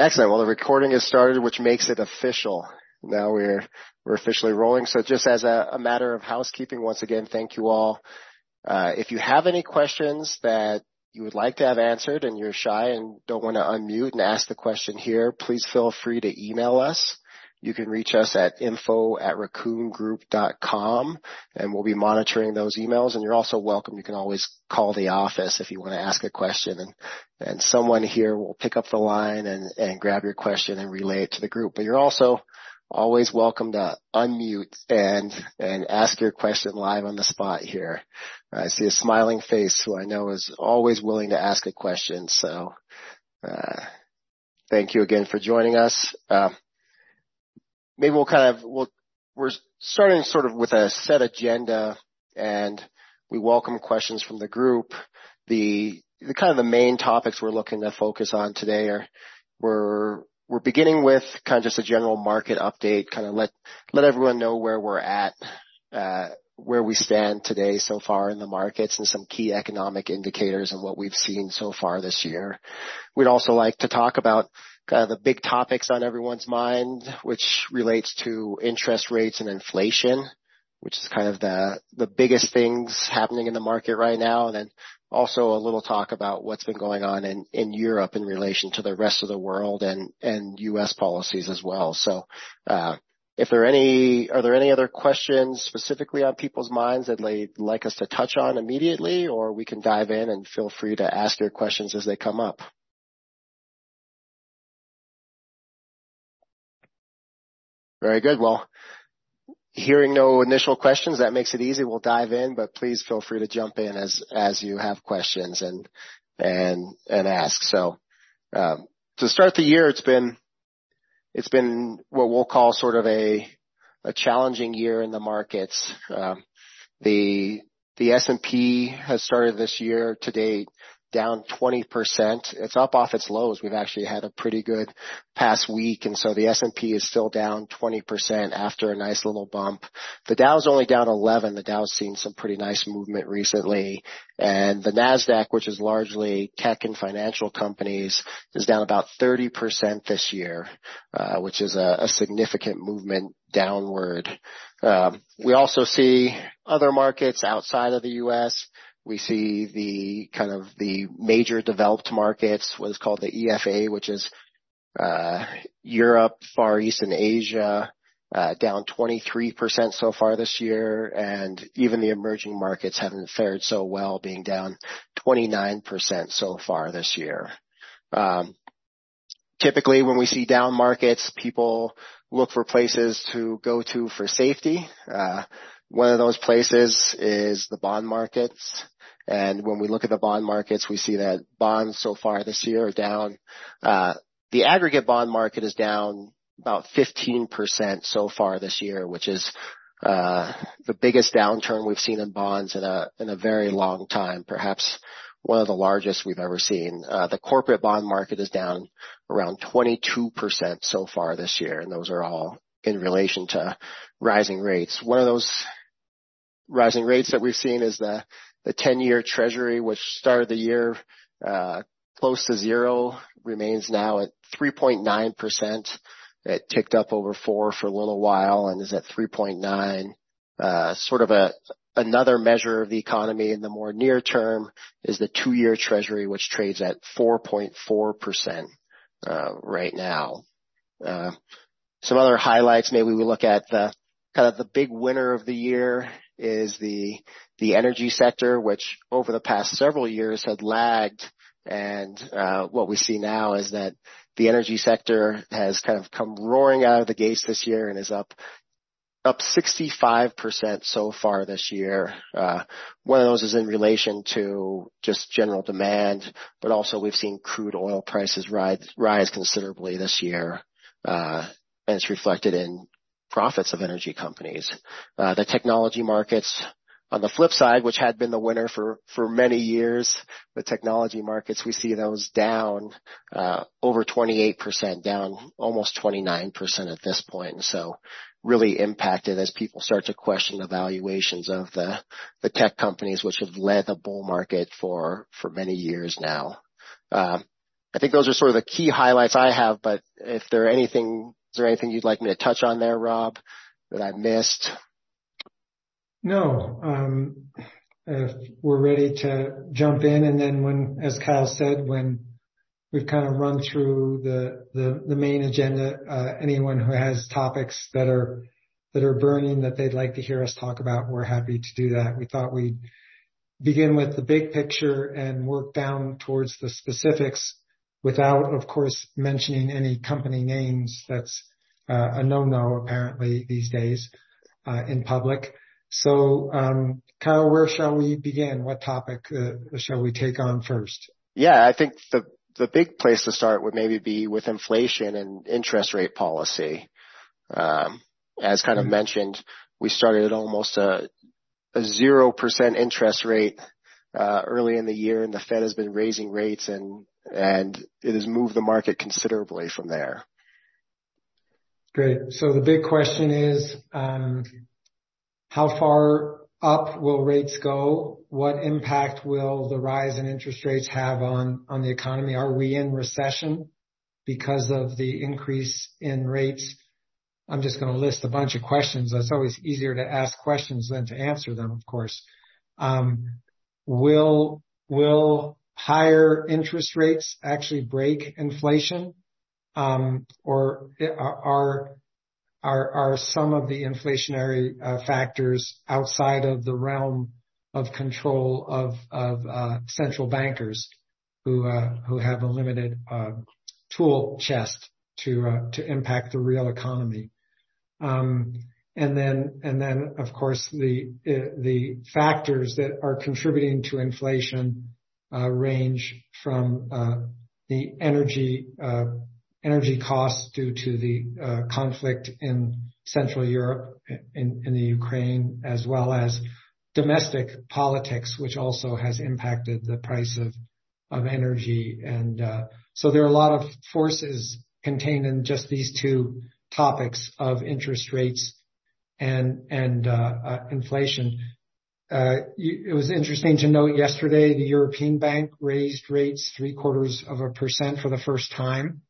Excellent. Well, the recording has started, which makes it official. Now we're officially rolling. So just as a matter of housekeeping, once again, thank you all. Uh, if you have any questions that you would like to have answered and you're shy and don't wanna unmute and ask the question here, please feel free to email us. You can reach us at info@raccoongroup.com, and we'll be monitoring those emails. And you're also welcome, you can always call the office if you wanna ask a question, and and someone here will pick up the line and and grab your question and relay it to the group. But you're also always welcome to unmute and and ask your question live on the spot here. I see a smiling face who I know is always willing to ask a question. So, uh, thank you again for joining us. Maybe we'll kind of, we'll, we're starting sort of with a set agenda, and we welcome questions from the group. The the kind of the main topics we're looking to focus on today are we're we're beginning with kind of just a general market update, kinda let let everyone know where we're at, uh, where we stand today so far in the markets and some key economic indicators and what we've seen so far this year. We'd also like to talk about kind of the big topics on everyone's mind, which relates to interest rates and inflation, which is kind of the the biggest things happening in the market right now. And then also a little talk about what's been going on in in Europe in relation to the rest of the world and U.S. policies as well. So, uh, if there are any, are there any other questions specifically on people's minds that they'd like us to touch on immediately, or we can dive in and feel free to ask your questions as they come up. Very good. Well, hearing no initial questions, that makes it easy. We'll dive in, but please feel free to jump in as you have questions and and and ask. So um to start the year, it's been it's been what we'll call sort of a a challenging year in the markets. Um the the S&P has started this year to date down 20%. It's up off its lows. We've actually had a pretty good past week, And so the S&P is still down 20% after a nice little bump. The Dow is only down 11. The Dow's seen some pretty nice movement recently. And the Nasdaq, which is largely tech and financial companies, is down about 30% this year, uh, which is a significant movement downward. Um, we also see other markets outside of the U.S. We see the kind of the major developed markets, what is called the EAFE, which is uh, Europe, Far East, and Asia, uh, down 23% so far this year. And even the emerging markets haven't fared so well, being down 29% so far this year. Um, typically, when we see down markets, people look for places to go to for safety. Uh, one of those places is the bond markets. And when we look at the bond markets, we see that bonds so far this year are down. Uh, the aggregate bond market is down about 15% so far this year, which is uh, the biggest downturn we've seen in bonds in a in a very long time, perhaps one of the largest we've ever seen. Uh, the corporate bond market is down around 22% so far this year, and those are all in relation to rising rates. One of those rising rates that we've seen is the 10-year Treasury, which started the year uh close to zero, remains now at 3.9%. It ticked up over 4 for a little while and is at 3.9. Sort of a another measure of the economy in the more near term is the 2-year Treasury, which trades at 4.4% right now. Uh some other highlights, maybe we look at the kind of the big winner of the year is the the energy sector, which over the past several years had lagged. And uh, what we see now is that the energy sector has kind of come roaring out of the gates this year and is up up 65% so far this year. One of those is in relation to just general demand, but also we've seen crude oil prices rise considerably this year, and it's reflected in profits of energy companies. Uh, the technology markets on the flip side, which had been the winner for for many years, the technology markets, we see those down uh, over 28%, down almost 29% at this point. And so really impacted as people start to question the valuations of the the tech companies which have led the bull market for for many years now. I think those are sort of the key highlights I have, but if there are anything, there anything you'd like me to touch on there, Rob, that I missed? No. Um, if we're ready to jump in, and then when, as Kyle said, when we've kind of run through the main agenda, uh, anyone who has topics that are that are burning that they'd like to hear us talk about, we're happy to do that. We thought we'd begin with the big picture and work down towards the specifics without, of course, mentioning any company names. That's uh, a no-no apparently these days uh, in public. So, um, Kyle, where shall we begin? What topic uh, shall we take on first? Yeah, I think the the big place to start would maybe be with inflation and interest rate policy. Um, as kind of mm-hmm. mentioned, we started at almost a a zero percent interest rate uh, early in the year, and the Fed has been raising rates, and and it has moved the market considerably from there. Great. So the big question is, um, how far up will rates go? What impact will the rise in interest rates have on the economy? Are we in recession because of the increase in rates? I'm just gonna list a bunch of questions. It's always easier to ask questions than to answer them, of course. Um, will higher interest rates actually break inflation? Um, or are are are some of the inflationary uh, factors outside of the realm of control of of uh, central bankers who uh, who have a limited tool chest to to impact the real economy. Um, and then, and then of course, the, the factors that are contributing to inflation range from the energy energy costs due to the uh, conflict in Central Europe, in the Ukraine, as well as domestic politics, which also has impacted the price of energy. And uh, so there are a lot of forces contained in just these two topics of interest rates and and uh, inflation. It was interesting to note yesterday, the European Bank raised rates three-quarters of a percent for the first time.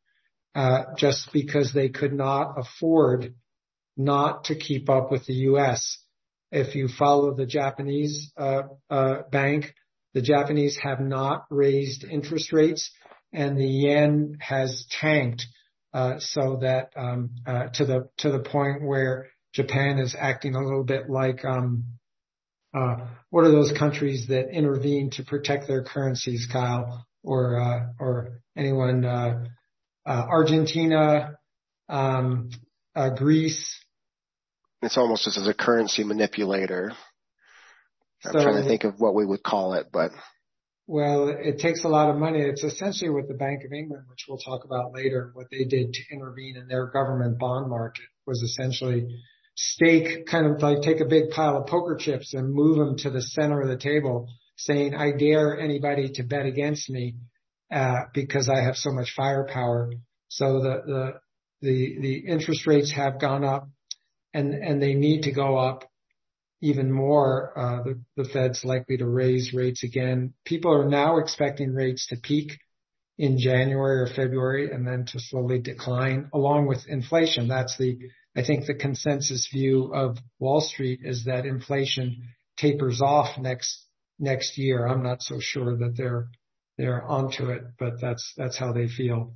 Uh, just because they could not afford not to keep up with the U.S. If you follow the Japanese uh, uh, bank, the Japanese have not raised interest rates, and the yen has tanked so that um, uh to the to the point where Japan is acting a little bit like um, what are those countries that intervene to protect their currencies, Kyle, or uh or anyone uh, Argentina, um, uh, Greece. It's almost just as a currency manipulator. I'm trying to think of what we would call it, but. Well, it takes a lot of money. It's essentially what the Bank of England, which we'll talk about later, what they did to intervene in their government bond market was essentially stake, kind of like take a big pile of poker chips and move them to the center of the table saying, I dare anybody to bet against me uh, because I have so much firepower. So the the, the, the interest rates have gone up and and they need to go up even more. Uh, the Fed's likely to raise rates again. People are now expecting rates to peak in January or February and then to slowly decline along with inflation. That's the, I think the consensus view of Wall Street is that inflation tapers off next next year. I'm not so sure that they're they're onto it, but that's that's how they feel.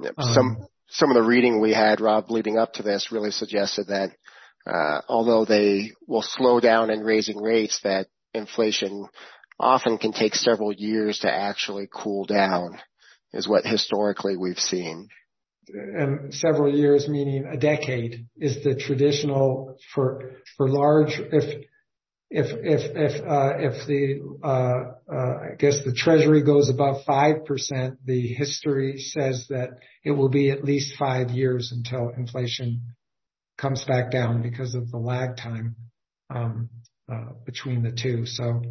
Yep. Um, some some of the reading we had, Rob, leading up to this, really suggested that uh, although they will slow down in raising rates, that inflation often can take several years to actually cool down, is what historically we've seen. And several years, meaning a decade, is the traditional for for large. If if if if uh, if the uh, uh, I guess the Treasury goes above 5%, the history says that it will be at least five years until inflation comes back down because of the lag time um, between the two. So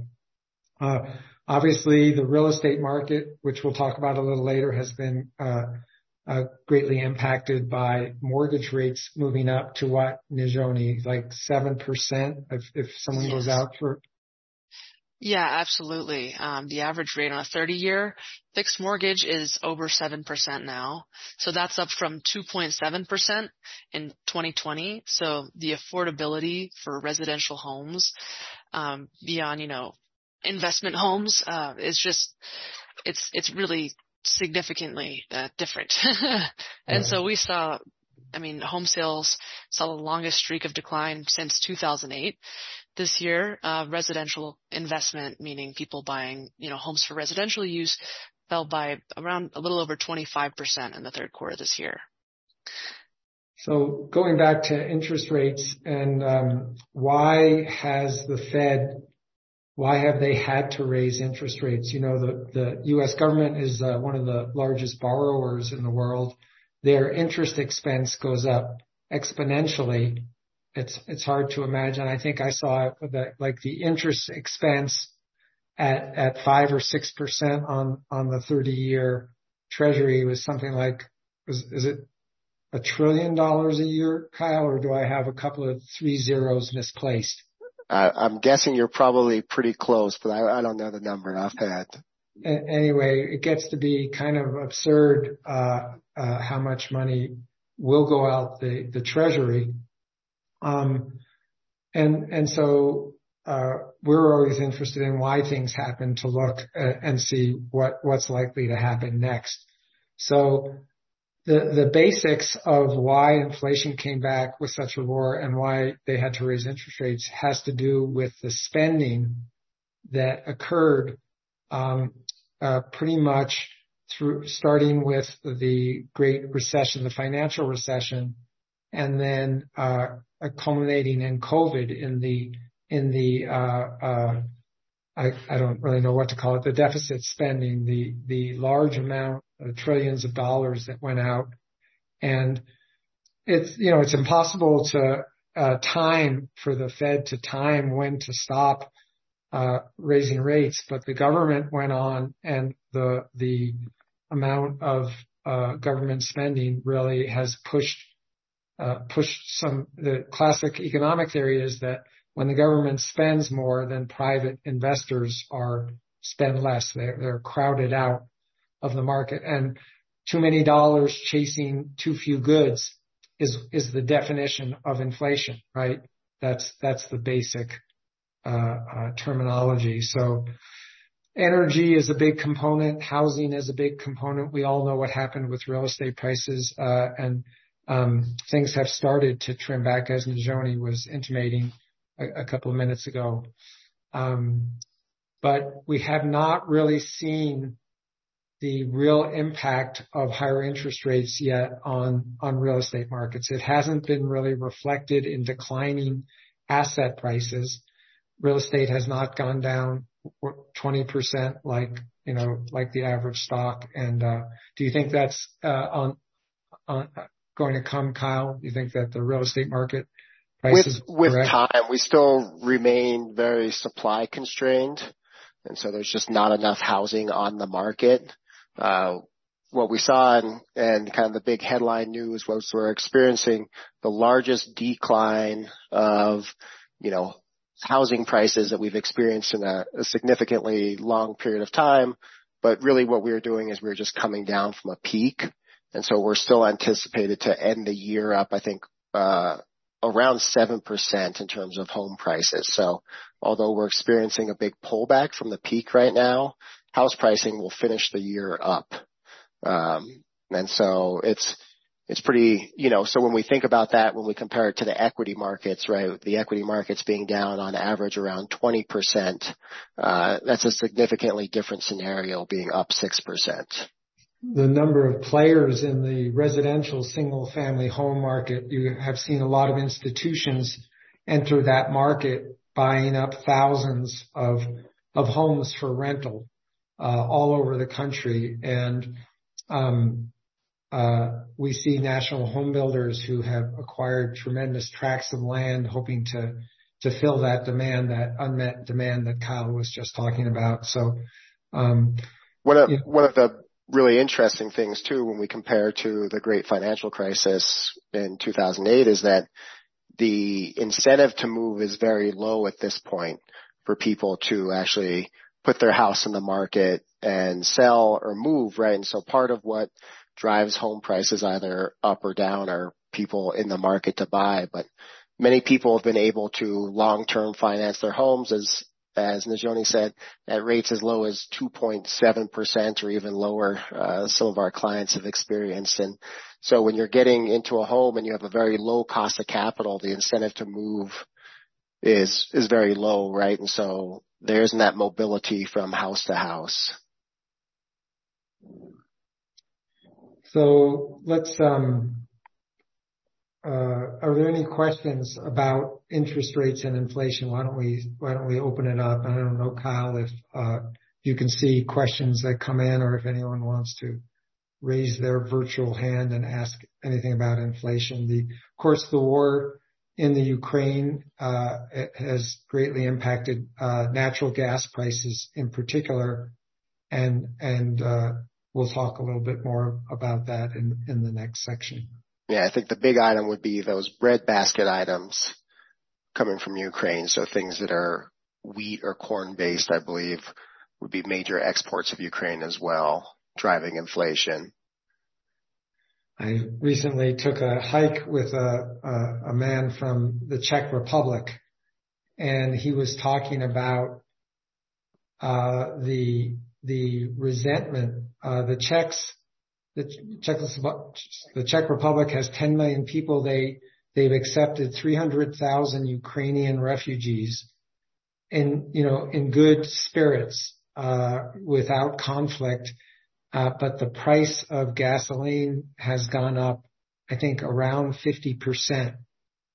Obviously, the real estate market, which we'll talk about a little later, has been uh, greatly impacted by mortgage rates moving up to what, Najoni, like 7% if someone goes out for. Yeah, absolutely. Um, the average rate on a 30 year fixed mortgage is over 7% now. So that's up from 2.7% in 2020. So the affordability for residential homes, um, beyond, you know, investment homes, uh, is just, it's, it's really significantly uh, different. and so we saw I mean, home sales saw the longest streak of decline since 2008 this year. Uh, residential investment, meaning people buying, you know, homes for residential use, fell by around a little over 25% in the third quarter this year. So going back to interest rates and um, why has the Fed, why have they had to raise interest rates? You know, the, the U.S. government is uh, one of the largest borrowers in the world. Their interest expense goes up exponentially it's it's hard to imagine. I think I saw that like the interest expense at at five or six percent on on the 30 year Treasury was something like is is it a trillion dollars a year, Kyle, or do I have a couple of three zeros misplaced? I'm guessing you're probably pretty close, but I, don't know the number offhand. Anyway, it gets to be kind of absurd uh, uh, how much money will go out the Treasury um, and and so uh, we're always interested in why things happen to look and see what what's likely to happen next. So the basics of why inflation came back with such a roar and why they had to raise interest rates has to do with the spending that occurred um, uh, pretty much through starting with the Great Recession, the financial recession, and then culminating in COVID in the in the uh, uh, I, I don't really know what to call it. The deficit spending the the large amount of trillions of dollars that went out. And it's you know it's impossible to uh, time for the Fed to time when to stop uh, raising rates, but the government went on and the the amount of uh, government spending really has pushed uh, push some the classic economic theory is that when the government spends more, then private investors are spend less. They're, they're crowded out of the market, and too many dollars chasing too few goods is is the definition of inflation, right? That's that's the basic uh, uh, terminology. So. Energy is a big component. Housing is a big component. We all know what happened with real estate prices, uh, and um, things have started to trim back, as Najoni was intimating a couple of minutes ago. Um, but we have not really seen the real impact of higher interest rates yet on real estate markets. It hasn't been really reflected in declining asset prices. Real estate has not gone down 20% like, you know, like the average stock. And uh, Do you think that's uh, on going to come, Kyle? Do You think that the real estate market prices With time, we still remain very supply constrained, and so there's just not enough housing on the market. Uh, what we saw and kind of the big headline news was we're experiencing the largest decline of, you know, housing prices that we've experienced in a significantly long period of time. But Really what we are doing is we're just coming down from a peak and so we're still anticipated to end the year up, I think, uh, around 7% in terms of home prices. So although we're experiencing a big pullback from the peak right now, house pricing will finish the year up. Um, and so it's, it's pretty, you know, so when we think about that, when we compare it to the equity markets, right, the equity markets being down on average around 20%, uh, that's a significantly different scenario being up 6% the number of players in the residential single-family home market. You have seen a lot of institutions enter that market, buying up thousands of of homes for rental uh, all over the country. And um, uh, We see national home builders who have acquired tremendous tracts of land, hoping to fill that demand, that unmet demand that Kyle was just talking about. So, um, One of the really interesting things too when we compare to the great financial crisis in 2008 is that the incentive to move is very low at this point. for people to actually put their house in the market and sell or move, right? And so part of what drives home prices either up or down are people in the market to buy. But many people have been able to long-term finance their homes as as Najoni said, at rates as low as 2.7% or even lower, uh, some of our clients have experienced. And so when you're getting into a home and you have a very low cost of capital, the incentive to move is, is very low, right? And so there isn't that mobility from house to house. So let's, um, are there any questions about interest rates and inflation? Why don't we, why don't we open it up? I don't know, Kyle, if, uh, you can see questions that come in or if anyone wants to raise their virtual hand and ask anything about inflation. The, of course, the war in the Ukraine uh, has greatly impacted uh, natural gas prices in particular, and and uh, we'll talk a little bit more about that in the next section. Yeah, I think the big item would be those breadbasket items coming from Ukraine. So things that are wheat or corn-based, I believe, would be major exports of Ukraine as well, driving inflation. I recently took a hike with a, man from the Czech Republic, and he was talking about uh, the the resentment. Uh, the Czechs, the Czech, Republic has 10 million people. They they've accepted 300,000 Ukrainian refugees, in you know in good spirits, uh, without conflict uh, but the price of gasoline has gone up, I think, around 50%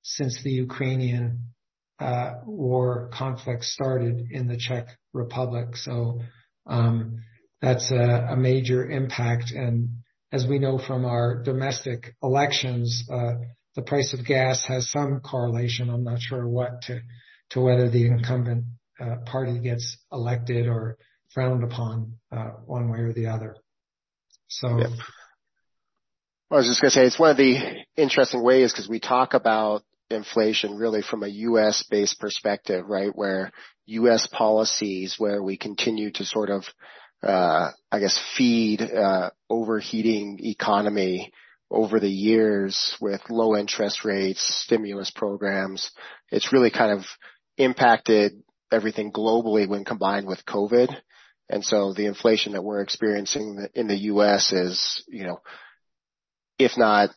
since the Ukrainian uh, war conflict started in the Czech Republic. So um, that's a major impact. And as we know from our domestic elections, uh, the price of gas has some correlation. I'm not sure what to to whether the incumbent party gets elected or frowned upon one way or the other. So. Yeah. I was just gonna say, it's one of the interesting ways because we talk about inflation really from a U.S. based perspective, right? Where U.S. policies, where we continue to sort of, uh, I guess, feed, uh, overheating economy over the years with low interest rates, stimulus programs. It's really kind of impacted everything globally when combined with COVID. And so the inflation that we're experiencing in the U.S. is, you know, if not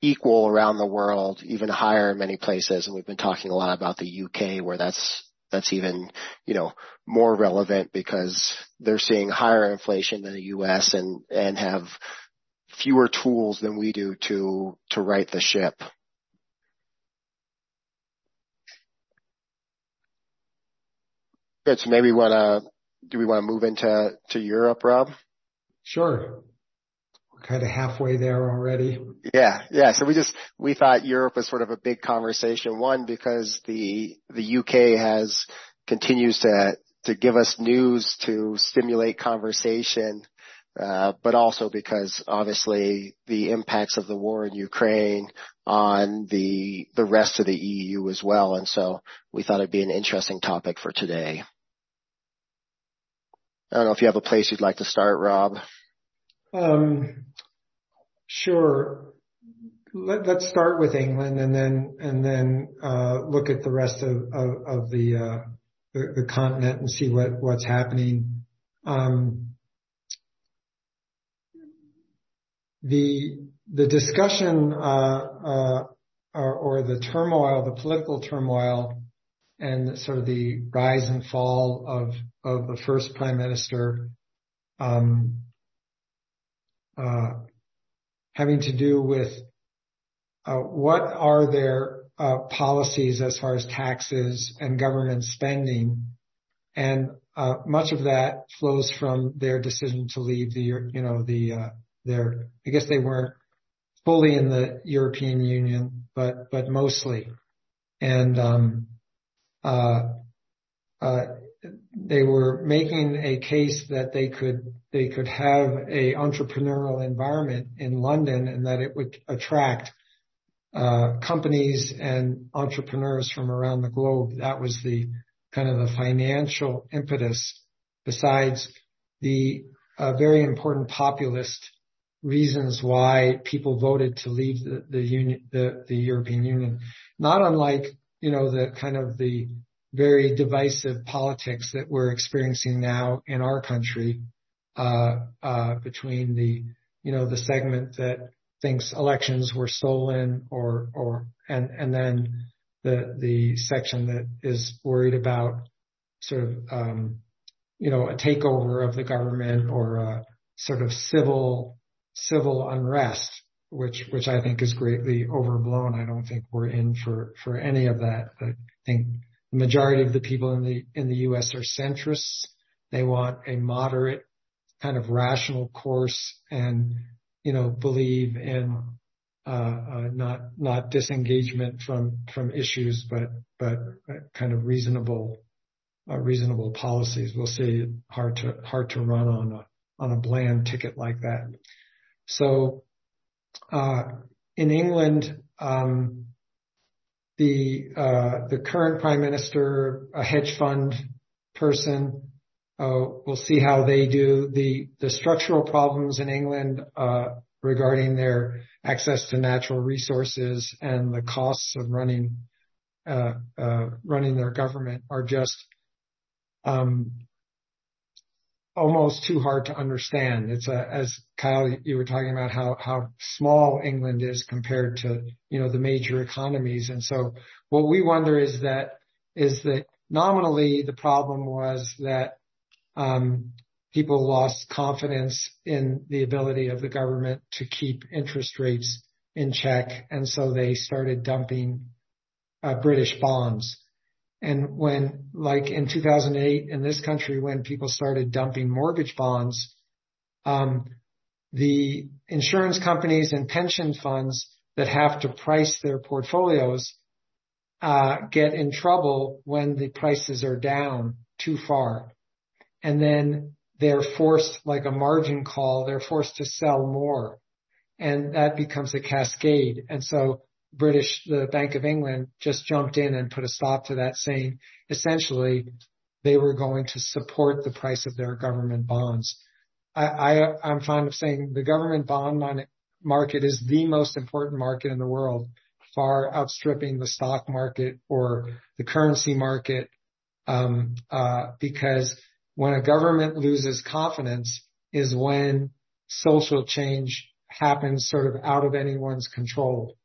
equal around the world, even higher in many places. And we've been talking a lot about the U.K. where that's, that's even, you know, more relevant because they're seeing higher inflation than the U.S. and, and have fewer tools than we do to, to right the ship. Good. So maybe want to do we want to move into to Europe, Rob? Sure. Kind of halfway there already. Yeah, yeah. So we just we thought Europe was sort of a big conversation. One because the the UK has continues to to give us news to stimulate conversation, uh, but also because obviously the impacts of the war in Ukraine on the the rest of the EU as well. And so we thought it'd be an interesting topic for today. I don't know if you have a place you'd like to start, Rob. Um, sure. Let's start with England and then uh, look at the rest of uh, the continent and see what's happening. Um, the discussion uh, or the turmoil, the political turmoil and sort of the rise and fall of of the first prime minister um, uh, having to do with uh, what are their uh, policies as far as taxes and government spending, and uh, much of that flows from their decision to leave the you know the their I guess they weren't fully in the European Union, but but mostly, they were making a case that they could they could have a entrepreneurial environment in London and that it would attract uh, companies and entrepreneurs from around the globe. That was the kind of the financial impetus besides the uh, very important populist reasons why people voted to leave the European Union. Not unlike, you know, the kind of the very divisive politics that we're experiencing now in our country, uh, uh, between the, you know, the segment that thinks elections were stolen or, or, and, and then the, the section that is worried about sort of, um, you know, a takeover of the government or a sort of civil civil unrest, which which I think is greatly overblown. I don't think we're in for for any of that. I think the majority of the people in the in the U.S. are centrists. They want a moderate kind of rational course and you know believe in uh, uh, not not disengagement from from issues, but but kind of reasonable uh, reasonable policies. We'll see. Hard to hard to run on a on a bland ticket like that. So uh, in England, um, the uh, the current prime minister, a hedge fund person, uh, we'll see how they do. The the structural problems in England uh, regarding their access to natural resources and the costs of running uh, uh, running their government are just um, almost too hard to understand. It's a, as Kyle, you were talking about how, how small England is compared to, you know, the major economies. And so what we wonder is that, is that nominally the problem was that, um, people lost confidence in the ability of the government to keep interest rates in check. And so they started dumping, uh, British bonds. And when, like in 2008 in this country, when people started dumping mortgage bonds, um, the insurance companies and pension funds that have to price their portfolios uh, get in trouble when the prices are down too far. And then they're forced, like a margin call, they're forced to sell more. And that becomes a cascade. And so British, the Bank of England just jumped in and put a stop to that saying essentially they were going to support the price of their government bonds. I, I'm fond of saying the government bond market is the most important market in the world, far outstripping the stock market or the currency market. Um, uh, because when a government loses confidence is when social change happens sort of out of anyone's control.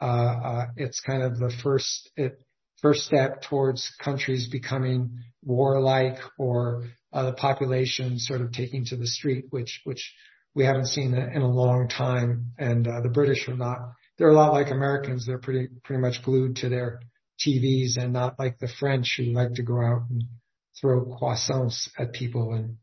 Uh, uh, it's kind of the first step towards countries becoming warlike or uh, the population sort of taking to the street, which which we haven't seen in a long time. And uh The British are not. They're a lot like Americans. They're pretty pretty much glued to their TVs and not like the French who like to go out and throw croissants at people and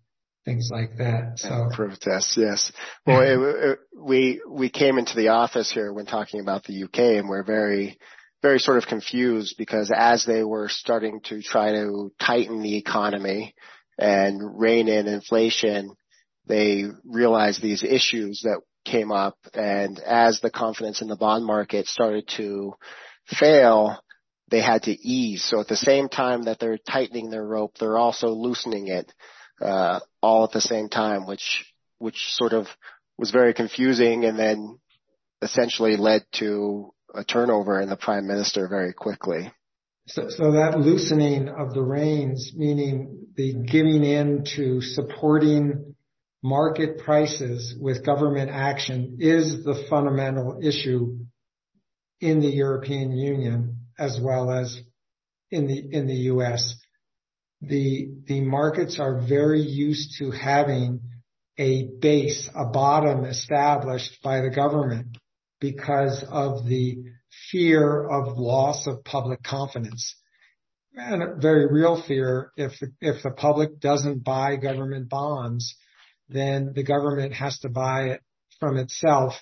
things like that. So protests, yes. Well, it, it, we we came into the office here when talking about the UK, and we're very very sort of confused because as they were starting to try to tighten the economy and rein in inflation, they realized these issues that came up, and as the confidence in the bond market started to fail, they had to ease. So at the same time that they're tightening their rope, they're also loosening it uh, all at the same time, which which sort of was very confusing, and then essentially led to a turnover in the prime minister very quickly. So, so that loosening of the reins, meaning the giving in to supporting market prices with government action is the fundamental issue in the European Union as well as in the, in the U.S the the markets are very used to having a base, a bottom established by the government because of the fear of loss of public confidence. And a very real fear if the public doesn't buy government bonds, then the government has to buy it from itself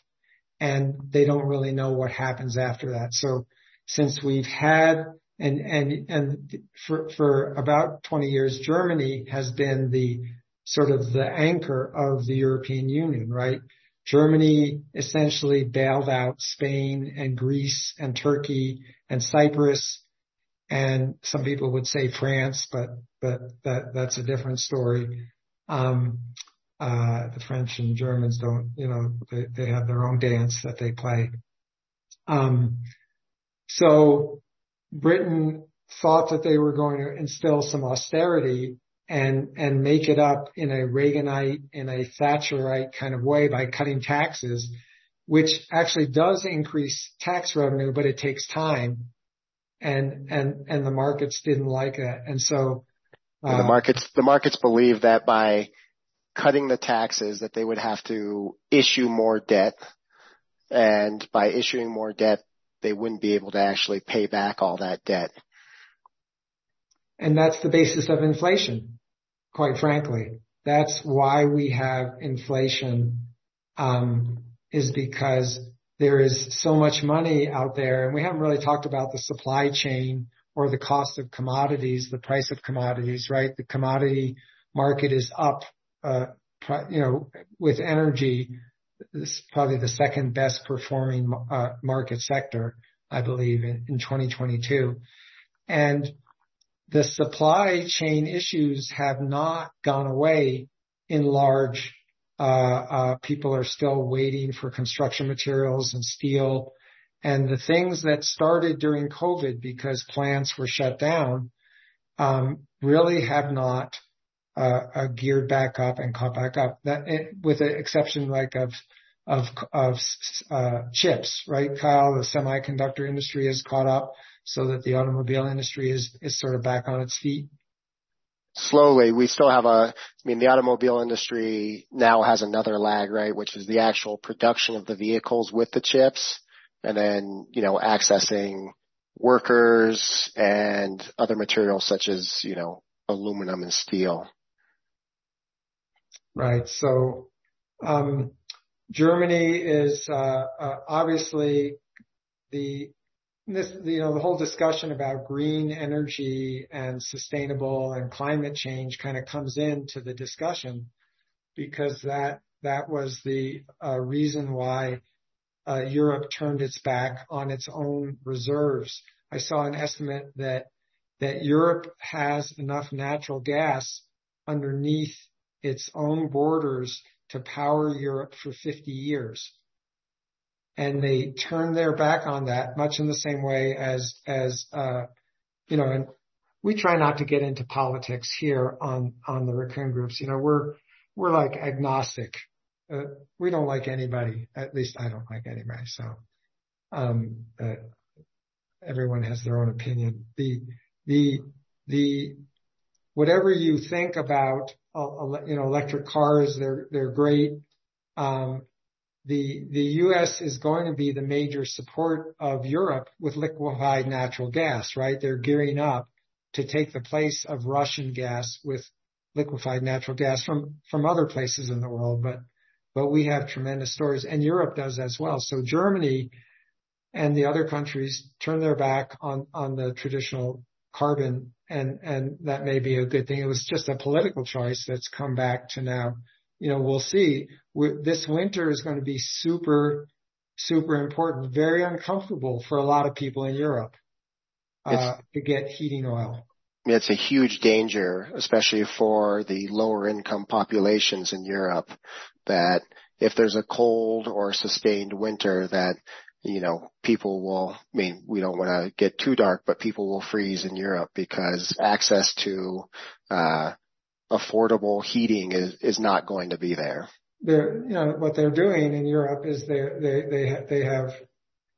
and they don't really know what happens after that. So since we've had and and and for for about 20 years, Germany has been the sort of the anchor of the European Union, right? Germany essentially bailed out Spain and Greece and Turkey and Cyprus and some people would say France, but but that that's a different story. Um, uh, the French and Germans don't, you know, they they have their own dance that they play. Um, so Britain thought that they were going to instill some austerity and and make it up in a Reaganite, in a Thatcherite kind of way by cutting taxes, which actually does increase tax revenue, but it takes time. And and and the markets didn't like it. And so uh, the markets the markets believe that by cutting the taxes that they would have to issue more debt and by issuing more debt they wouldn't be able to actually pay back all that debt. And that's the basis of inflation quite frankly. That's why we have inflation, um, is because there is so much money out there, and we haven't really talked about the supply chain or the cost of commodities, the price of commodities, right? The commodity market is up, uh, you know, with energy, this is probably the second best performing uh, market sector, I believe, in 2022. And the supply chain issues have not gone away in large. Uh, uh, people are still waiting for construction materials and steel. And the things that started during COVID because plants were shut down um, really have not Uh, uh, geared back up and caught back up. That with the exception like of of uh, chips, right, Kyle? The semiconductor industry has caught up so that the automobile industry is is sort of back on its feet? Slowly. We still have a, I mean, the automobile industry now has another lag, right? Which is the actual production of the vehicles with the chips and then, you know, accessing workers and other materials such as, you know, aluminum and steel. Right. So, um, Germany is uh, uh, obviously the this, you know, the whole discussion about green energy and sustainable and climate change kind of comes into the discussion because that that was the uh, reason why uh, Europe turned its back on its own reserves. I saw an estimate that that Europe has enough natural gas underneath its own borders to power Europe for 50 years and they turn their back on that much in the same way as, as, uh, you know, and we try not to get into politics here on, on the raccoon groups. You know, we're, we're like agnostic. Uh, we don't like anybody. At least I don't like anybody. So, um, uh, everyone has their own opinion. The, the, the, whatever you think about, you know, electric cars, they're, they're great. Um, the U.S. is going to be the major support of Europe with liquefied natural gas, right? They're gearing up to take the place of Russian gas with liquefied natural gas from from other places in the world. But but we have tremendous stores, and Europe does as well. So Germany and the other countries turn their back on on the traditional carbon, and and that may be a good thing. It was just a political choice that's come back to now you know, we'll see. This winter is going to be super, super important, very uncomfortable for a lot of people in Europe uh, to get heating oil. It's a huge danger, especially for the lower income populations in Europe, that if there's a cold or sustained winter that, you know, people will, I mean, we don't want to get too dark, but people will freeze in Europe because access to, uh, affordable heating is, is not going to be there. They're, you know, what they're doing in Europe is they, they, they, they have,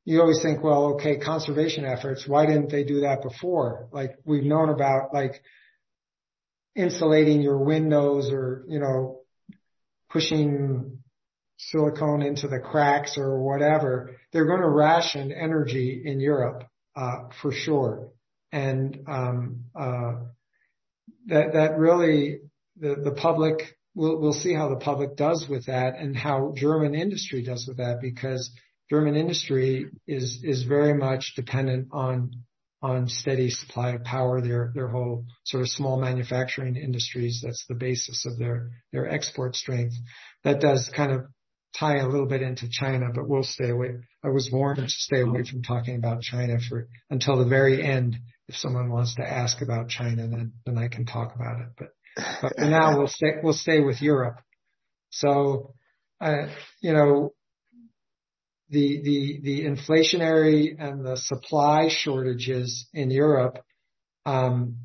you always think, well, okay, conservation efforts. Why didn't they do that before? Like we've known about like insulating your windows or, you know, pushing silicone into the cracks or whatever. They're going to ration energy in Europe, uh, for sure. And, um, uh, that, that really the, public, we'll, see how the public does with that and how German industry does with that because German industry is, is very much dependent on, on steady supply of power. Their, their whole sort of small manufacturing industries, that's the basis of their, their export strength. That does kind of tie a little bit into China, but we'll stay away. I was warned to stay away from talking about China for until the very end if someone wants to ask about China, then, then I can talk about it. But, but for now, we'll stay, we'll stay with Europe. So, uh, you know, the, the, the inflationary and the supply shortages in Europe, um,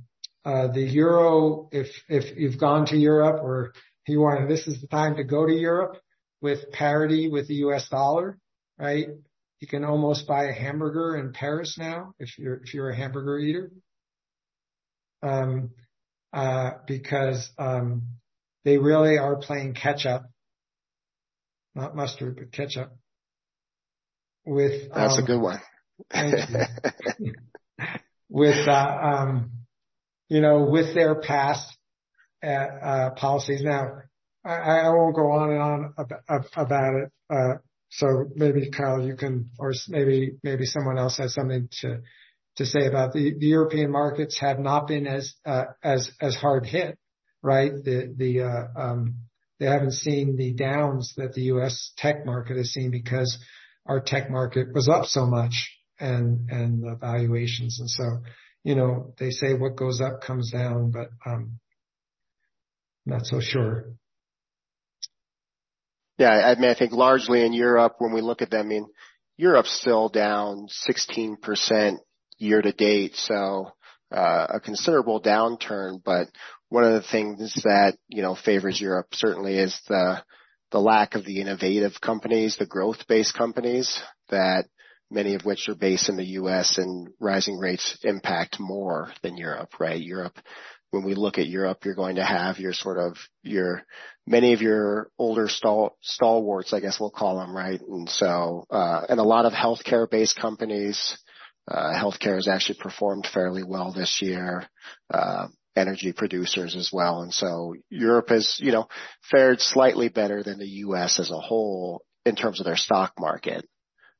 uh, the euro, if, if you've gone to Europe or you want, this is the time to go to Europe with parity with the US dollar, right? You can almost buy a hamburger in Paris now if you're, if you're a hamburger eater. Um, uh, because, um, they really are playing catch up, not mustard, but ketchup with. That's um, a good one. with, uh, um, you know, with their past, uh, uh, policies. Now, I, won't go on and on about, it. Uh, so maybe Kyle, you can, or maybe, maybe someone else has something to, to say about the, European markets have not been as, uh, as, as hard hit, right? The, the, uh, um, they haven't seen the downs that the U.S. tech market has seen because our tech market was up so much and, and the valuations. And so, you know, they say what goes up comes down, but, um, not so sure. Yeah, I mean, I think largely in Europe, when we look at them, I mean, Europe's still down 16% year to date, so uh, a considerable downturn. But one of the things that, you know, favors Europe certainly is the the lack of the innovative companies, the growth-based companies that many of which are based in the U.S. and rising rates impact more than Europe, right? Europe when we look at Europe, you're going to have your sort of your many of your older stal- stalwarts, I guess we'll call them, right? And so, uh, and a lot of healthcare based companies, uh, healthcare has actually performed fairly well this year. Uh, energy producers as well. And so Europe has, you know, fared slightly better than the US as a whole in terms of their stock market.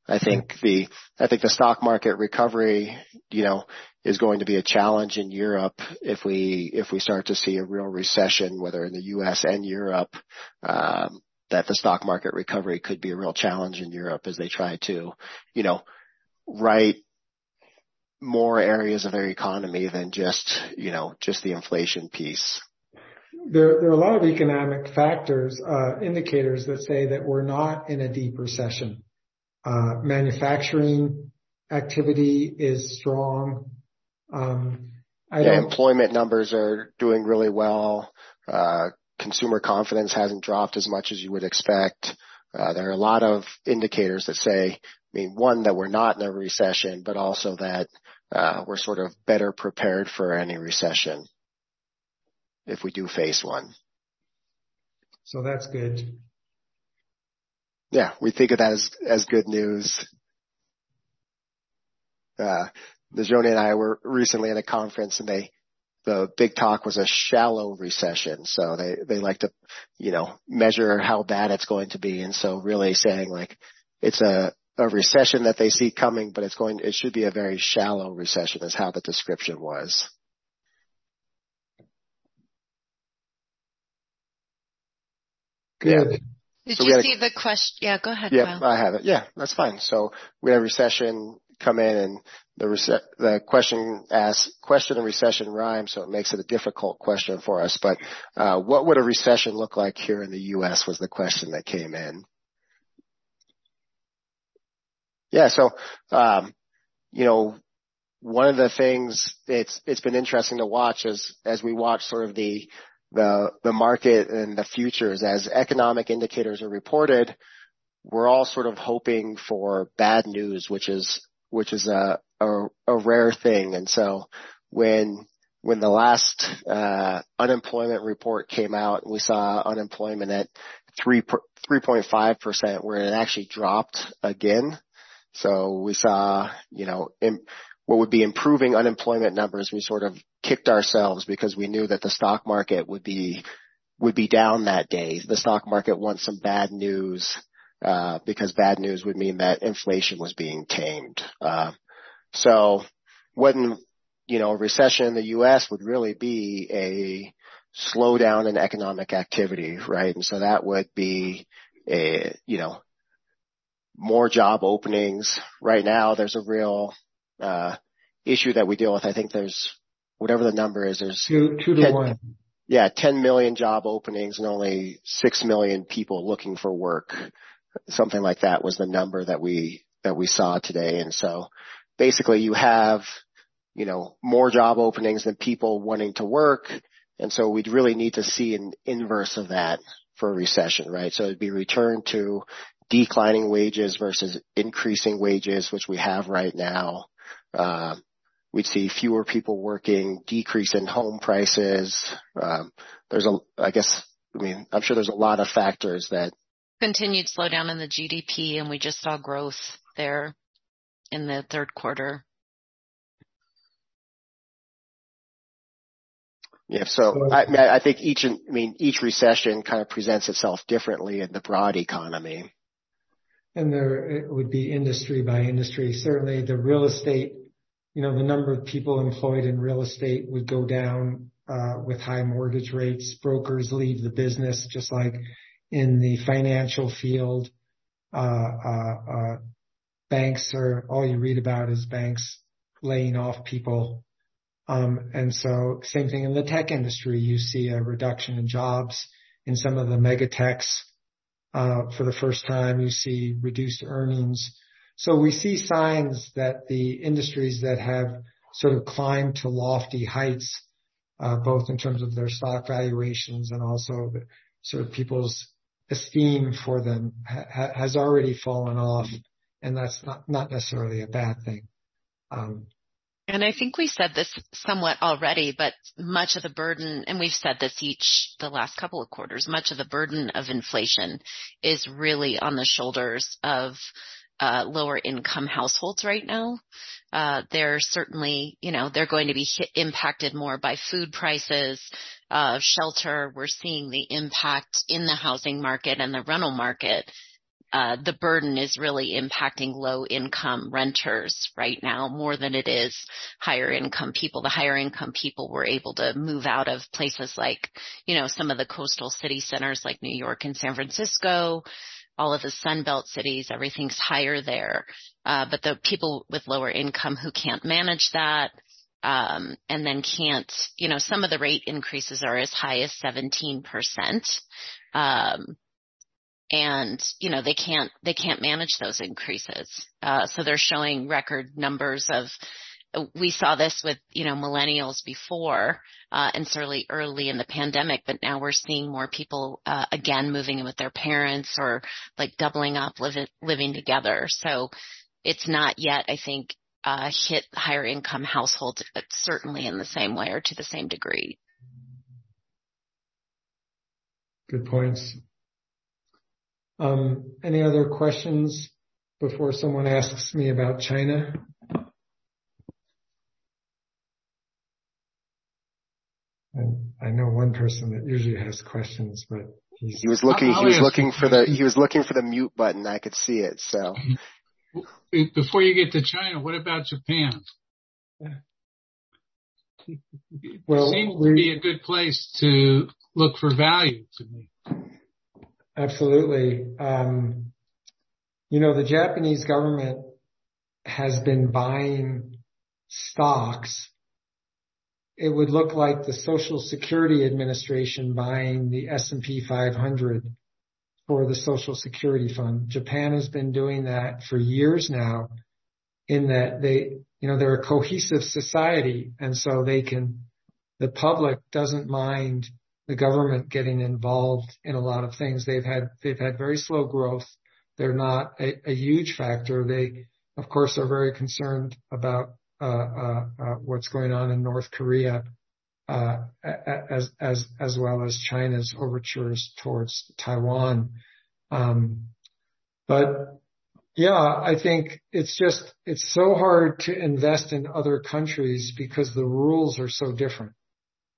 I think the I think the stock market recovery, you know, is going to be a challenge in Europe if we if we start to see a real recession, whether in the U.S. and Europe. Um, that the stock market recovery could be a real challenge in Europe as they try to, you know, right more areas of their economy than just, you know, just the inflation piece. There, there are a lot of economic factors, uh, indicators that say that we're not in a deep recession. Uh, manufacturing activity is strong. Um, yeah, employment numbers are doing really well. Uh, consumer confidence hasn't dropped as much as you would expect. Uh, there are a lot of indicators that say, I mean, one, that we're not in a recession, but also that we're sort of better prepared for any recession if we do face one. So That's good yeah, we think of that as, as good news. Uh, Najoni and I were recently at a conference and they, the big talk was a shallow recession. So they, they like to, you know, measure how bad it's going to be. And so really saying like it's a, a recession that they see coming, but it's going, it should be a very shallow recession is how the description was. Good. Yeah. Did so you see a, the question? Yeah, go ahead. Yeah, Kyle. I have it. Yeah, that's fine. So we had a recession come in and the the question asks question and recession rhyme, so it makes it a difficult question for us. But uh, what would a recession look like here in the U.S. was the question that came in. Yeah, so um, you know, one of the things it's it's been interesting to watch as as we watch sort of the the the market and the futures as economic indicators are reported, we're all sort of hoping for bad news, which is which is a a, a rare thing. And so when when the last uh, unemployment report came out, we saw unemployment at three three point five percent, where it actually dropped again. So we saw, you know, in, what would be improving unemployment numbers, we sort of kicked ourselves because we knew that the stock market would be would be down that day. The stock market wants some bad news uh, because bad news would mean that inflation was being tamed. Uh, so when you know a recession in the U.S. would really be a slowdown in economic activity, right? And so that would be a you know more job openings. Right now, there's a real uh, issue that we deal with. I think there's whatever the number is, there's two, two to 10, one. Yeah, 10 million job openings and only 6 million people looking for work. Something like that was the number that we, that we saw today. And so basically you have, you know, more job openings than people wanting to work. And so we'd really need to see an inverse of that for a recession, right? So it'd be return to declining wages versus increasing wages, which we have right now. Uh, we'd see fewer people working, decrease in home prices. Um, there's a, I guess, I mean, I'm sure there's a lot of factors that continued slowdown in the GDP, and we just saw growth there in the third quarter. Yeah. So I, I think each, I mean, each recession kind of presents itself differently in the broad economy. And there it would be industry by industry. Certainly the real estate, you know, the number of people employed in real estate would go down uh, with high mortgage rates. Brokers leave the business just like in the financial field. Uh, uh, banks are all you read about is banks laying off people. Um, and so same thing in the tech industry. You see a reduction in jobs in some of the mega techs uh, for the first time. You see reduced earnings. So we see signs that the industries that have sort of climbed to lofty heights, uh, both in terms of their stock valuations and also sort of people's esteem for them has already fallen off, and that's not necessarily a bad thing. Um, and I think we said this somewhat already, but much of the burden, and we've said this each the last couple of quarters, much of the burden of inflation is really on the shoulders of uh, lower income households right now. Uh, they're certainly, you know, they're going to be hit, impacted more by food prices, uh, shelter. We're seeing the impact in the housing market and the rental market uh, the burden is really impacting low income renters right now more than it is higher income people. The higher income people were able to move out of places like, you know, some of the coastal city centers like New York and San Francisco, all of the Sunbelt cities, everything's higher there. Uh, but the people with lower income who can't manage that, um, and then can't, you know, some of the rate increases are as high as 17%. Um, and you know they can't they can't manage those increases. Uh, so they're showing record numbers of. We saw this with you know millennials before, uh, and certainly early in the pandemic, but now we're seeing more people uh, again moving in with their parents or like doubling up living living together. So it's not yet, I think, uh, hit higher income households, certainly in the same way or to the same degree. Good points. Um, any other questions before someone asks me about China? I know one person that usually has questions, but he was looking. He was looking for the. He was looking for the mute button. I could see it. So before you get to China, what about Japan? Well, it seems to be a good place to look for value to me. Absolutely. Um, you know, the Japanese government has been buying stocks. It would look like the Social Security Administration buying the S&P 500 for the Social Security Fund. Japan has been doing that for years now in that they, you know, they're a cohesive society and so they can, the public doesn't mind the government getting involved in a lot of things. They've had they've had very slow growth. They're not a, a huge factor. They, of course, are very concerned about uh, uh, uh, what's going on in North Korea, as as as well as China's overtures towards Taiwan. Um, but yeah, I think it's just it's so hard to invest in other countries because the rules are so different.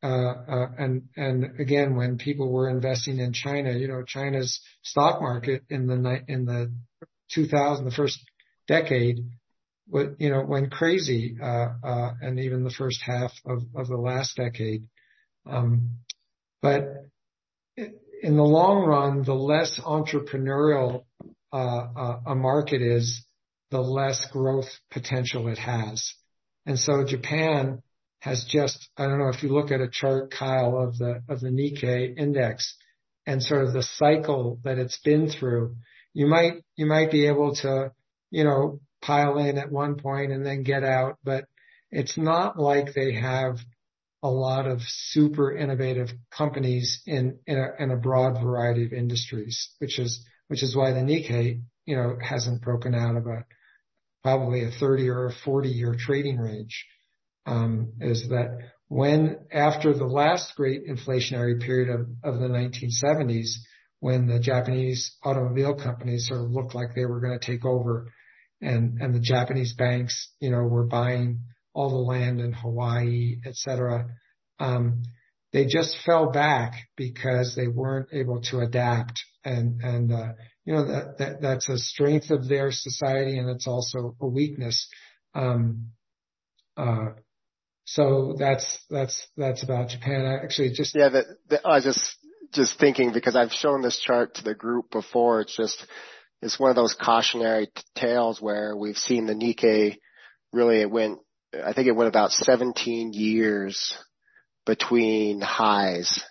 Uh, uh, and and again, when people were investing in China, you know, China's stock market in the in the 2000, the first decade, you know, went crazy, uh, and even the first half of the last decade. Um, but in the long run, the less entrepreneurial a market is, the less growth potential it has. And so Japan has just, I don't know if you look at a chart, Kyle, of the, of the Nikkei index and sort of the cycle that it's been through, you might, you might be able to, you know, pile in at one point and then get out, but it's not like they have a lot of super innovative companies in, in a, in a broad variety of industries, which is, which is why the Nikkei, you know, hasn't broken out of a, probably a 30 or a 40 year trading range. Um, is that when after the last great inflationary period of, of the 1970s, when the Japanese automobile companies sort of looked like they were going to take over and, and the Japanese banks, you know, were buying all the land in Hawaii, et cetera. Um, they just fell back because they weren't able to adapt and, and, uh, you know, that, that, that's a strength of their society and it's also a weakness. Um, uh, so that's that's that's about Japan. I actually just yeah. The, I was just just thinking because I've shown this chart to the group before. It's just it's one of those cautionary tales where we've seen the Nikkei really it went I think it went about 17 years between highs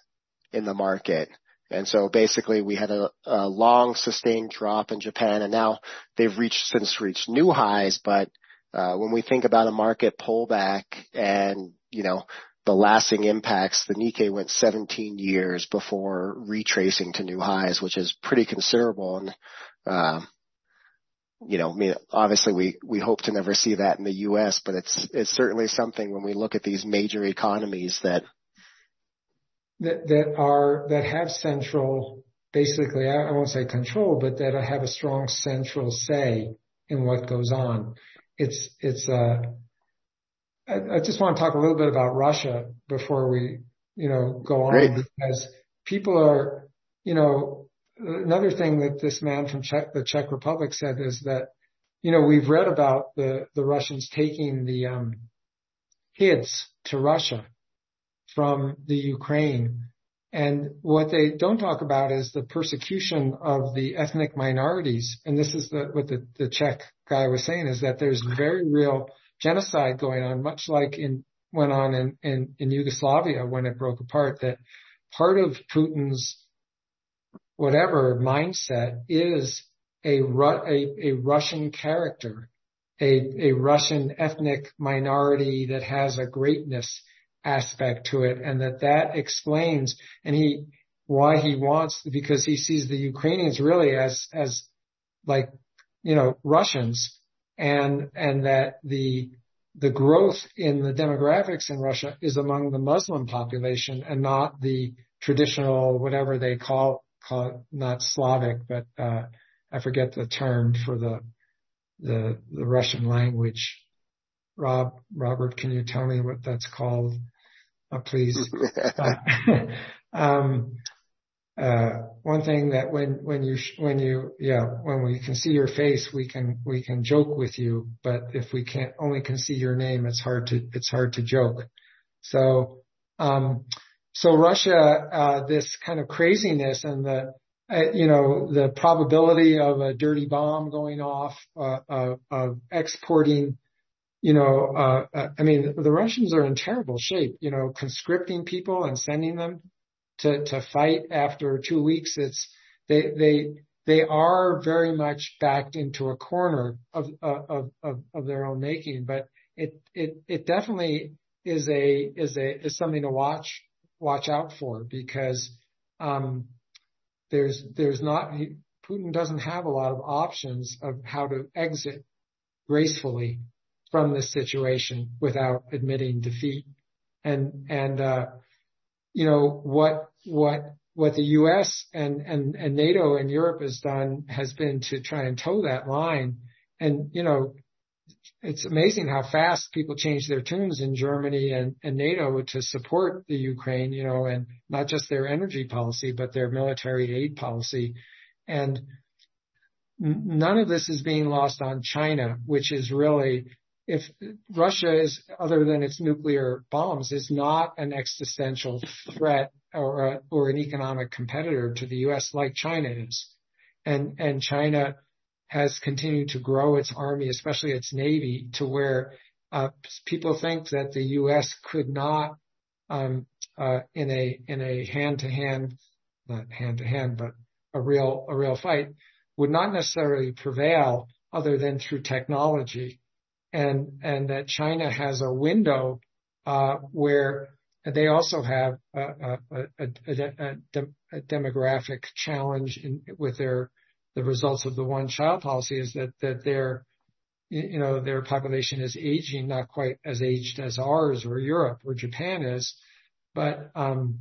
in the market. And so basically we had a, a long sustained drop in Japan and now they've reached since reached new highs, but uh, when we think about a market pullback and, you know, the lasting impacts, the Nikkei went 17 years before retracing to new highs, which is pretty considerable. And, you know, I mean, obviously we, we hope to never see that in the U.S., but it's, it's certainly something when we look at these major economies that, that, that are, that have central, basically, I won't say control, but that have a strong central say in what goes on it's it's uh I, just want to talk a little bit about Russia before we you know go on Great. because people are you know another thing that this man from Czech, the Czech Republic said is that you know we've read about the the Russians taking the um kids to Russia from the Ukraine and what they don't talk about is the persecution of the ethnic minorities. And this is the, what the, the Czech guy was saying is that there's very real genocide going on, much like in, went on in, in, in Yugoslavia when it broke apart, that part of Putin's whatever mindset is a, a, a Russian character, a, a Russian ethnic minority that has a greatness aspect to it and that that explains and he why he wants because he sees the Ukrainians really as as like you know Russians and and that the the growth in the demographics in Russia is among the Muslim population and not the traditional whatever they call call it not Slavic but uh I forget the term for the the the Russian language Rob, Robert, can you tell me what that's called? Uh, please. uh, um, uh, one thing that when, when you, when you, yeah, when we can see your face, we can, we can joke with you, but if we can't, only can see your name, it's hard to, it's hard to joke. So, um, so Russia, uh, this kind of craziness and the, uh, you know, the probability of a dirty bomb going off, uh, uh, of exporting you know, uh, uh, I mean, the Russians are in terrible shape, you know, conscripting people and sending them to, to fight after two weeks. It's, they, they, they are very much backed into a corner of, of, of, of their own making, but it, it, it definitely is a, is a, is something to watch, watch out for because, um, there's, there's not, Putin doesn't have a lot of options of how to exit gracefully from this situation without admitting defeat. And, and, uh, you know, what, what, what the U.S. and, and, and NATO and Europe has done has been to try and toe that line. And, you know, it's amazing how fast people change their tunes in Germany and, and NATO to support the Ukraine, you know, and not just their energy policy, but their military aid policy. And none of this is being lost on China, which is really if Russia is, other than its nuclear bombs, is not an existential threat or, a, or an economic competitor to the U.S. like China is, and and China has continued to grow its army, especially its navy, to where uh, people think that the U.S. could not, um, uh, in a in a hand to hand, not hand to hand, but a real a real fight, would not necessarily prevail other than through technology, and and that China has a window uh, where they also have a, a, a, a demographic challenge in, with their the results of the one child policy is that that their you know, their population is aging, not quite as aged as ours or Europe or Japan is, but um,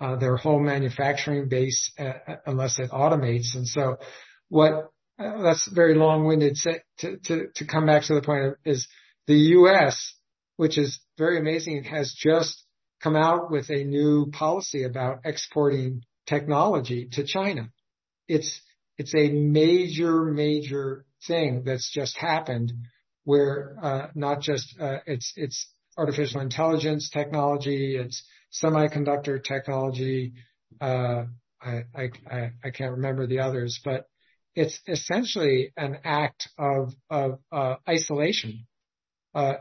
uh, their whole manufacturing base, uh, uh unless it automates. And so what, uh, that's very long-winded to, to, to come back to the point of, is the U.S., which is very amazing, has just come out with a new policy about exporting technology to China. It's, it's a major, major thing that's just happened where uh, not just uh, it's it's artificial intelligence technology, it's semiconductor technology. Uh, I, I I can't remember the others, but it's essentially an act of of uh, isolation. Uh,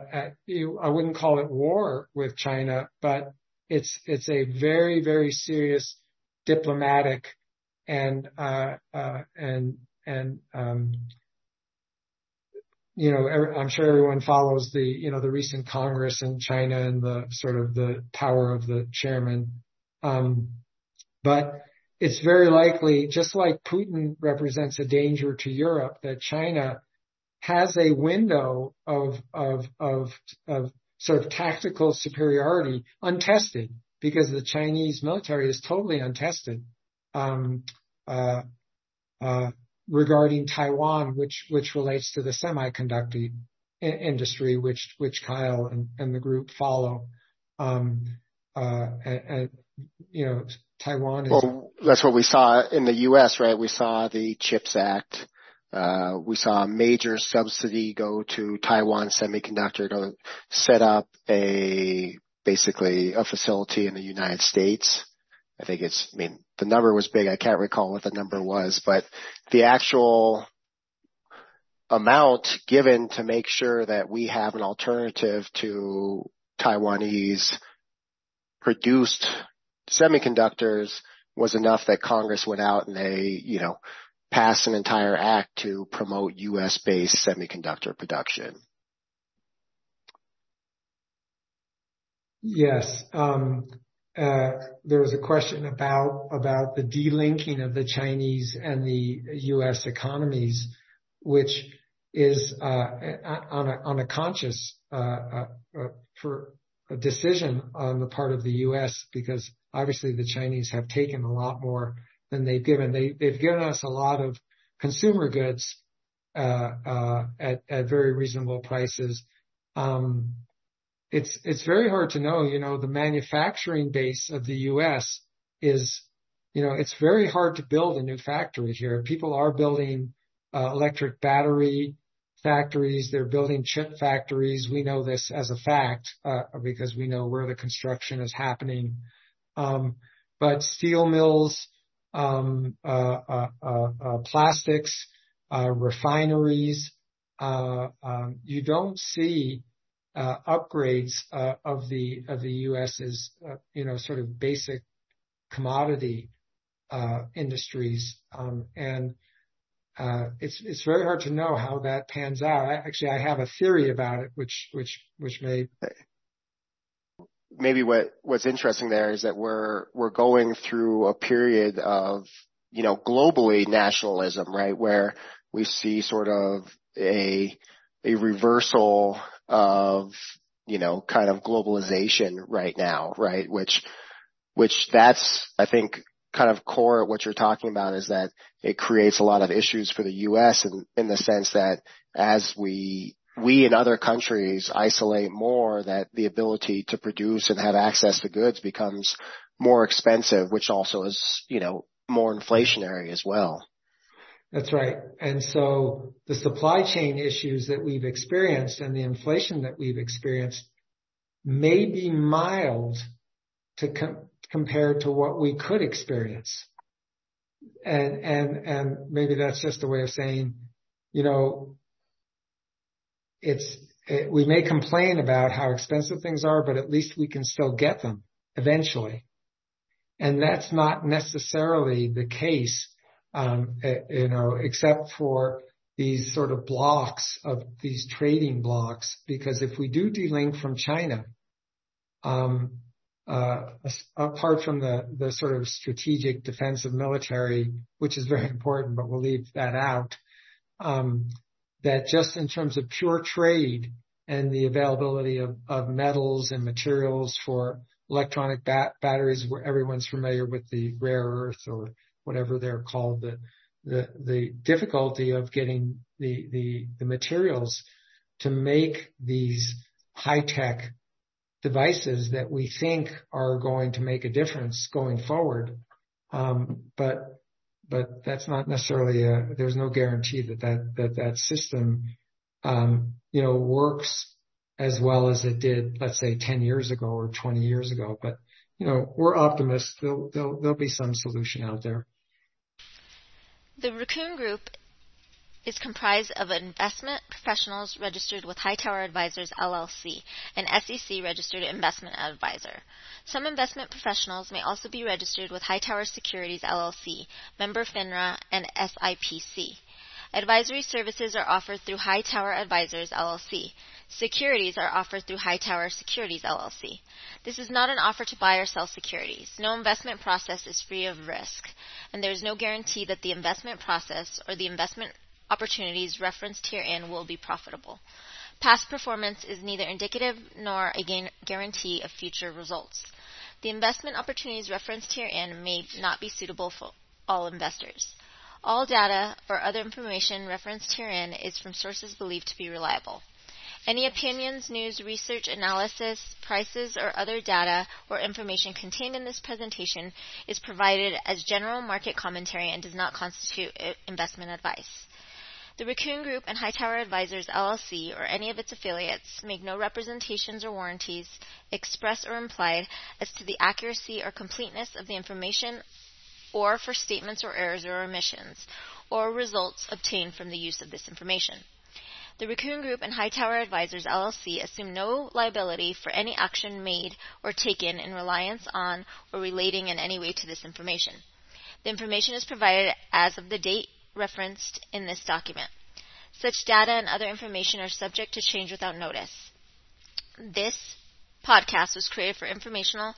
you, I wouldn't call it war with China, but it's it's a very very serious diplomatic and uh, and and um, you know, I'm sure everyone follows the, you know, the recent Congress in China and the sort of the power of the chairman. Um, but it's very likely, just like Putin represents a danger to Europe, that China has a window of, of, of, of sort of tactical superiority untested because the Chinese military is totally untested. Um, uh, uh, regarding Taiwan, which relates to the semiconductor industry, which which Kyle and the group follow. Um, uh, you know, Taiwan is. Well, that's what we saw in the U.S., right? We saw the CHIPS Act. Uh, we saw a major subsidy go to Taiwan Semiconductor to set up a basically a facility in the United States. I think it's, I mean, the number was big. I can't recall what the number was, but the actual amount given to make sure that we have an alternative to Taiwanese produced semiconductors was enough that Congress went out and they, you know, passed an entire act to promote US based semiconductor production. Yes. Um, Uh, there was a question about about the delinking of the Chinese and the U.S. economies, which is uh, on a conscious uh, uh, uh decision on the part of the U.S. because obviously the Chinese have taken a lot more than they've given. They've given us a lot of consumer goods at very reasonable prices. Um, It's it's very hard to know. You know, the manufacturing base of the U.S. is, you know, it's very hard to build a new factory here. People are building uh, electric battery factories. They're building chip factories. We know this as a fact uh, because we know where the construction is happening. Um, but steel mills, um, uh, uh, uh, uh plastics, refineries, um, you don't see upgrades uh, of the of the U.S.'s, uh, you know, sort of basic commodity industries. Um, and uh It's it's very hard to know how that pans out. Actually, I have a theory about it, which, which, which may. Maybe what what's interesting there is that we're we're going through a period of, you know, globally nationalism, right? Where we see sort of a a reversal of, you know, kind of globalization right now, right? Which, which that's, I think, kind of core what you're talking about is that it creates a lot of issues for the U.S. in, in the sense that as we, we in other countries isolate more that the ability to produce and have access to goods becomes more expensive, which also is, you know, more inflationary as well. That's right. And so the supply chain issues that we've experienced and the inflation that we've experienced may be mild to com- compared to what we could experience. And, and, and maybe that's just a way of saying, you know, it's, it, we may complain about how expensive things are, but at least we can still get them eventually. And that's not necessarily the case, um, eh, you know, except for these sort of blocks of these trading blocks, because if we do delink from China, um, uh, apart from the, the sort of strategic defensive military, which is very important, but we'll leave that out, um, that just in terms of pure trade and the availability of, of metals and materials for electronic bat- batteries where everyone's familiar with the rare earth or whatever they're called, the, the, the difficulty of getting the, the, the materials to make these high tech devices that we think are going to make a difference going forward. Um, but but that's not necessarily a. There's no guarantee that that that that system, um, you know, works as well as it did, let's say, 10 years ago or 20 years ago. But you know, we're optimists. There'll there'll, there'll be some solution out there. The Raccoon Group is comprised of investment professionals registered with Hightower Advisors LLC, an SEC registered investment advisor. Some investment professionals may also be registered with Hightower Securities LLC, member FINRA, and SIPC. Advisory services are offered through Hightower Advisors LLC. Securities are offered through Hightower Securities LLC. This is not an offer to buy or sell securities. No investment process is free of risk, and there is no guarantee that the investment process or the investment opportunities referenced herein will be profitable. Past performance is neither indicative nor a guarantee of future results. The investment opportunities referenced herein may not be suitable for all investors. All data or other information referenced herein is from sources believed to be reliable. Any opinions, news, research, analysis, prices, or other data or information contained in this presentation is provided as general market commentary and does not constitute uh, investment advice. The Raccoon Group and Hightower Advisors LLC or any of its affiliates make no representations or warranties, express or implied, as to the accuracy or completeness of the information or for statements or errors or omissions or results obtained from the use of this information. The Raccoon Group and Hightower Advisors LLC assume no liability for any action made or taken in reliance on or relating in any way to this information. The information is provided as of the date referenced in this document. Such data and other information are subject to change without notice. This podcast was created for informational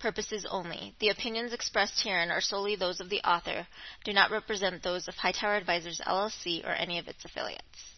purposes only. The opinions expressed herein are solely those of the author, do not represent those of Hightower Advisors LLC or any of its affiliates.